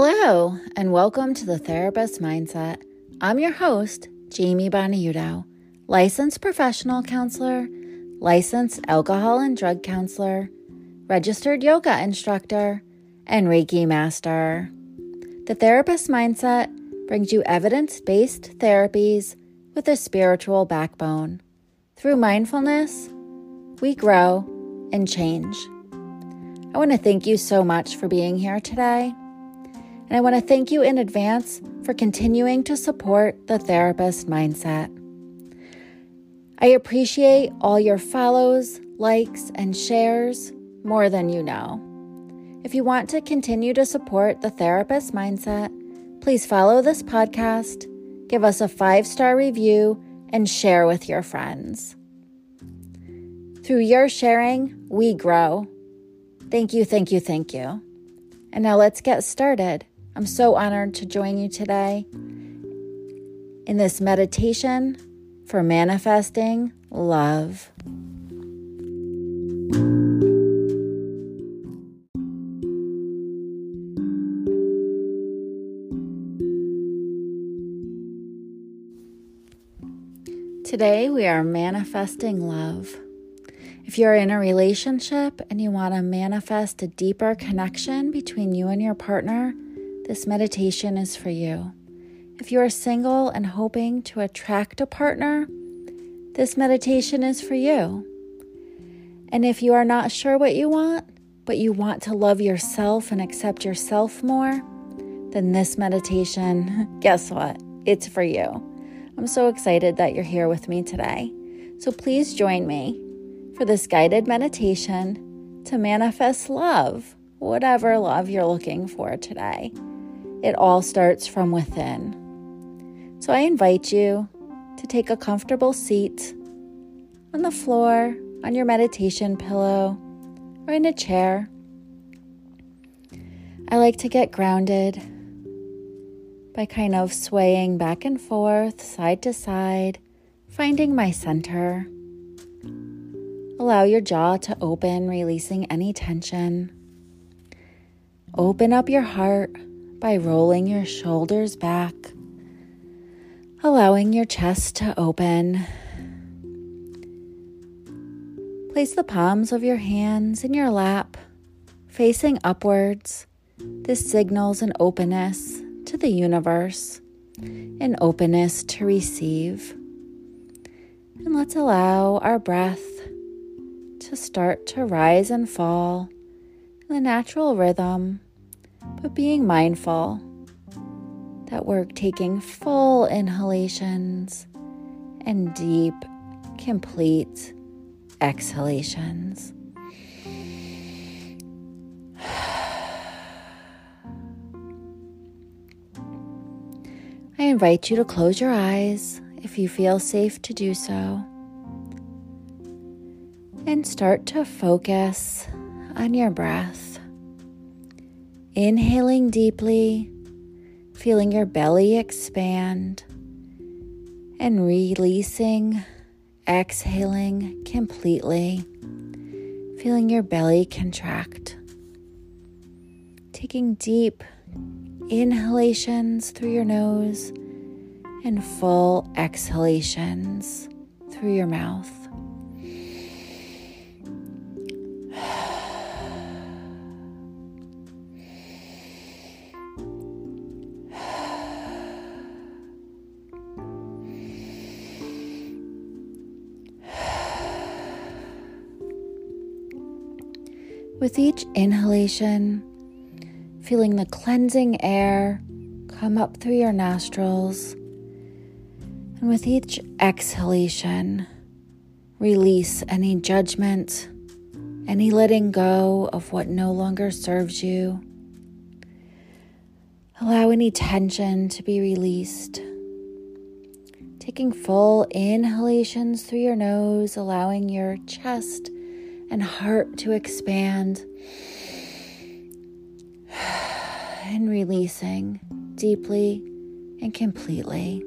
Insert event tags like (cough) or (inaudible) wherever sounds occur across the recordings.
Hello, and welcome to the Therapist Mindset. I'm your host, Jamie Boniuto, licensed professional counselor, licensed alcohol and drug counselor, registered yoga instructor, and Reiki master. The Therapist Mindset brings you evidence based therapies with a spiritual backbone. Through mindfulness, we grow and change. I want to thank you so much for being here today. And I want to thank you in advance for continuing to support the therapist mindset. I appreciate all your follows, likes, and shares more than you know. If you want to continue to support the therapist mindset, please follow this podcast, give us a five star review, and share with your friends. Through your sharing, we grow. Thank you, thank you, thank you. And now let's get started. I'm so honored to join you today in this meditation for manifesting love. Today we are manifesting love. If you're in a relationship and you want to manifest a deeper connection between you and your partner, this meditation is for you. If you are single and hoping to attract a partner, this meditation is for you. And if you are not sure what you want, but you want to love yourself and accept yourself more, then this meditation, (laughs) guess what? It's for you. I'm so excited that you're here with me today. So please join me for this guided meditation to manifest love, whatever love you're looking for today. It all starts from within. So I invite you to take a comfortable seat on the floor, on your meditation pillow, or in a chair. I like to get grounded by kind of swaying back and forth, side to side, finding my center. Allow your jaw to open, releasing any tension. Open up your heart by rolling your shoulders back, allowing your chest to open. Place the palms of your hands in your lap, facing upwards. This signals an openness to the universe, an openness to receive. And let's allow our breath to start to rise and fall in the natural rhythm but being mindful that we're taking full inhalations and deep, complete exhalations. I invite you to close your eyes if you feel safe to do so. And start to focus on your breath. Inhaling deeply, feeling your belly expand, and releasing, exhaling completely, feeling your belly contract. Taking deep inhalations through your nose and full exhalations through your mouth. With each inhalation, feeling the cleansing air come up through your nostrils. And with each exhalation, release any judgment, any letting go of what no longer serves you. Allow any tension to be released. Taking full inhalations through your nose, allowing your chest and heart to expand. And releasing deeply and completely.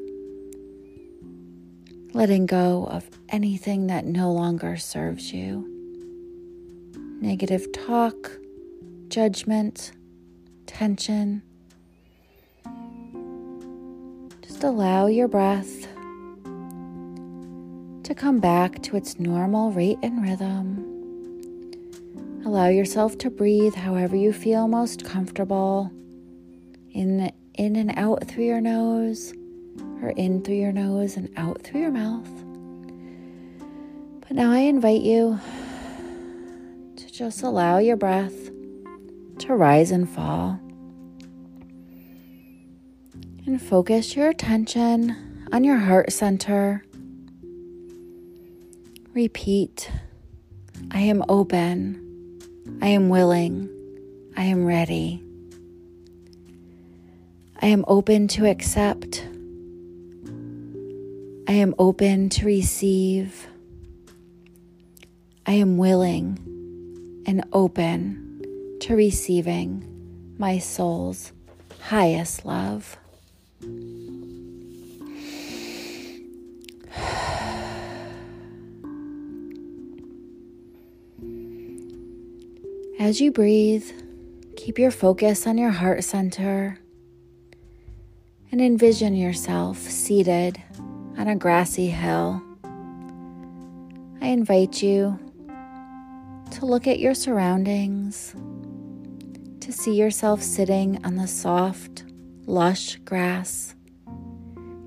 Letting go of anything that no longer serves you. Negative talk, judgment, tension, just allow your breath to come back to its normal rate and rhythm. Allow yourself to breathe however you feel most comfortable in, in and out through your nose, or in through your nose and out through your mouth. But now I invite you to just allow your breath to rise and fall. And focus your attention on your heart center. Repeat I am open. I am willing. I am ready. I am open to accept. I am open to receive. I am willing and open to receiving my soul's highest love. As you breathe, keep your focus on your heart center and envision yourself seated on a grassy hill. I invite you to look at your surroundings, to see yourself sitting on the soft, lush grass.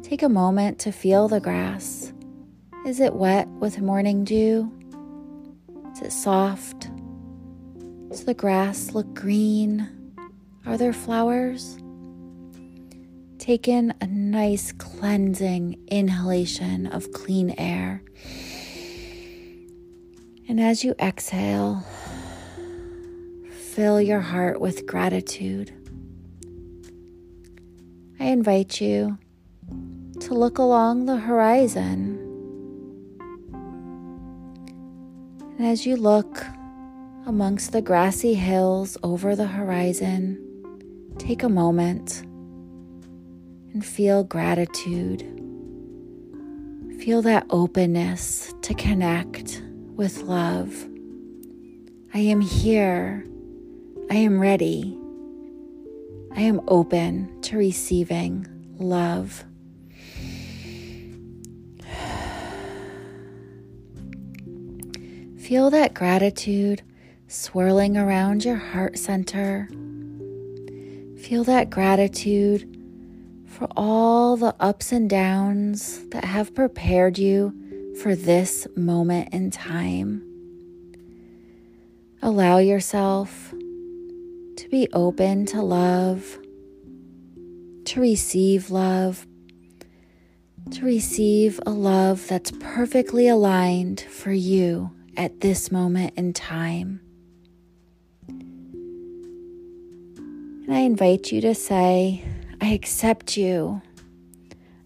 Take a moment to feel the grass. Is it wet with morning dew? Is it soft? Does the grass look green? Are there flowers? Take in a nice cleansing inhalation of clean air. And as you exhale, fill your heart with gratitude. I invite you to look along the horizon. And as you look, amongst the grassy hills over the horizon, take a moment and feel gratitude. Feel that openness to connect with love. I am here. I am ready. I am open to receiving love. (sighs) Feel that gratitude swirling around your heart center. Feel that gratitude for all the ups and downs that have prepared you for this moment in time. Allow yourself to be open to love, to receive love, to receive a love that's perfectly aligned for you at this moment in time. And I invite you to say, I accept you.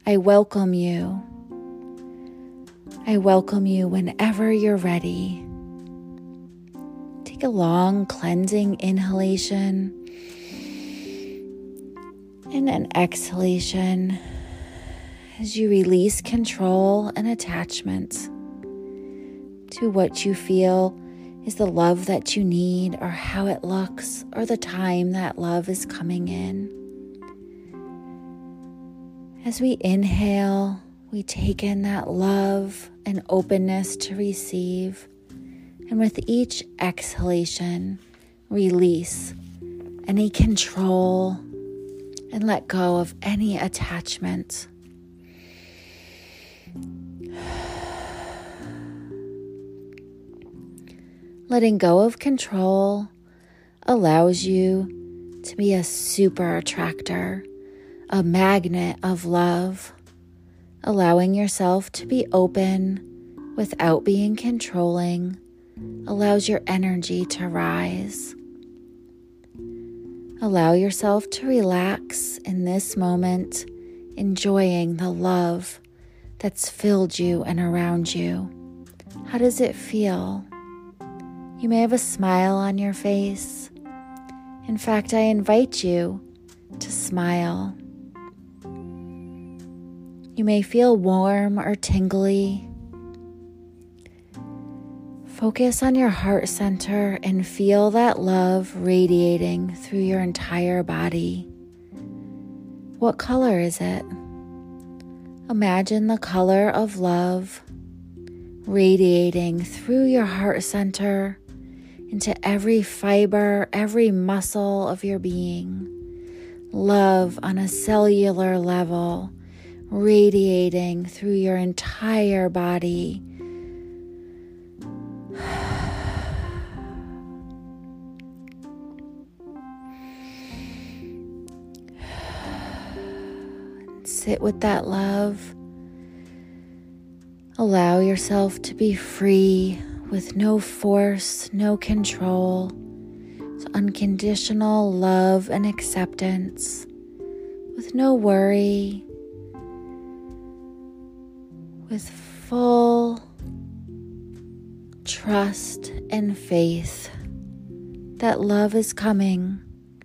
I welcome you. I welcome you whenever you're ready. Take a long cleansing inhalation and an exhalation as you release control and attachment to what you feel is the love that you need, or how it looks, or the time that love is coming in. As we inhale, we take in that love and openness to receive. And with each exhalation, release any control and let go of any attachment. Letting go of control allows you to be a super attractor, a magnet of love, allowing yourself to be open without being controlling allows your energy to rise. Allow yourself to relax in this moment, enjoying the love that's filled you and around you. How does it feel? You may have a smile on your face. In fact, I invite you to smile. You may feel warm or tingly. Focus on your heart center and feel that love radiating through your entire body. What color is it? Imagine the color of love radiating through your heart center into every fiber, every muscle of your being. Love on a cellular level, radiating through your entire body. Sit with that love. Allow yourself to be free with no force, no control. It's unconditional love and acceptance with no worry, with full trust and faith that love is coming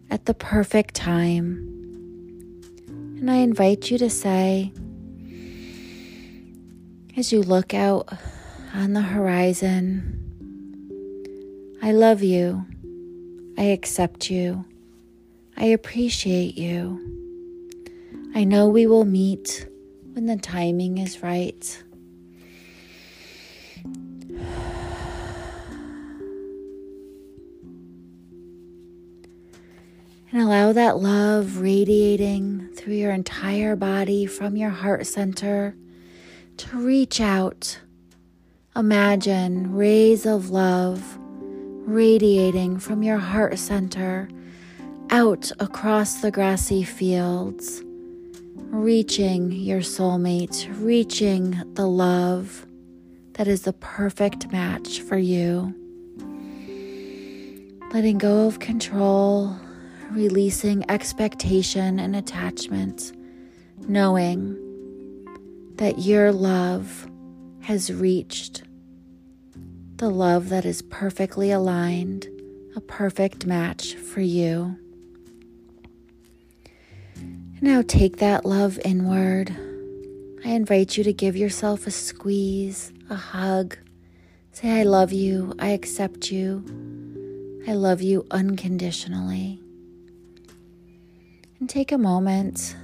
at the perfect time. And I invite you to say, as you look out on the horizon, I love you. I accept you. I appreciate you. I know we will meet when the timing is right. And allow that love radiating through your entire body from your heart center to reach out. Imagine rays of love radiating from your heart center out across the grassy fields, reaching your soulmate, reaching the love that is the perfect match for you. Letting go of control releasing expectation and attachment, knowing that your love has reached the love that is perfectly aligned, a perfect match for you. Now take that love inward. I invite you to give yourself a squeeze, a hug. Say, I love you. I accept you. I love you unconditionally. And take a moment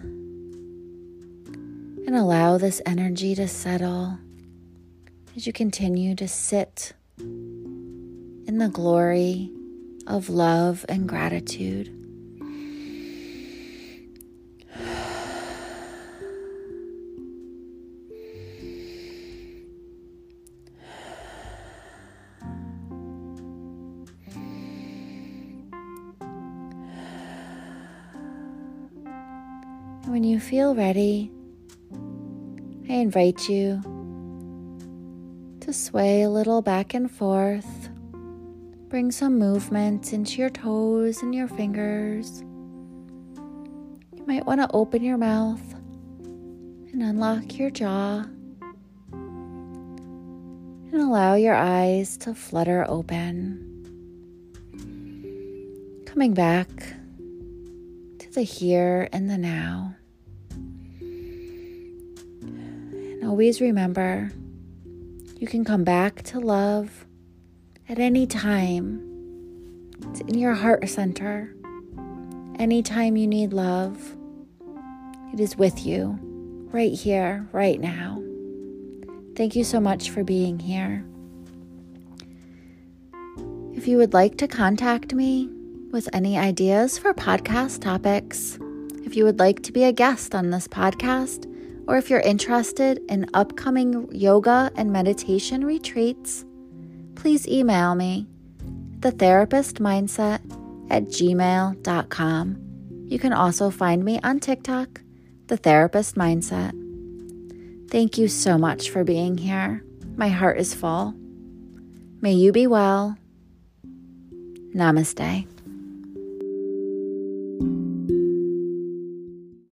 and allow this energy to settle as you continue to sit in the glory of love and gratitude. When you feel ready, I invite you to sway a little back and forth. Bring some movement into your toes and your fingers. You might want to open your mouth and unlock your jaw and allow your eyes to flutter open. Coming back to the here and the now. And always remember you can come back to love at any time. It's in your heart center. Anytime you need love, it is with you right here, right now. Thank you so much for being here. If you would like to contact me with any ideas for podcast topics, if you would like to be a guest on this podcast, or if you're interested in upcoming yoga and meditation retreats, please email me, thetherapistmindset at gmail.com. You can also find me on TikTok, The Therapist Mindset. Thank you so much for being here. My heart is full. May you be well. Namaste.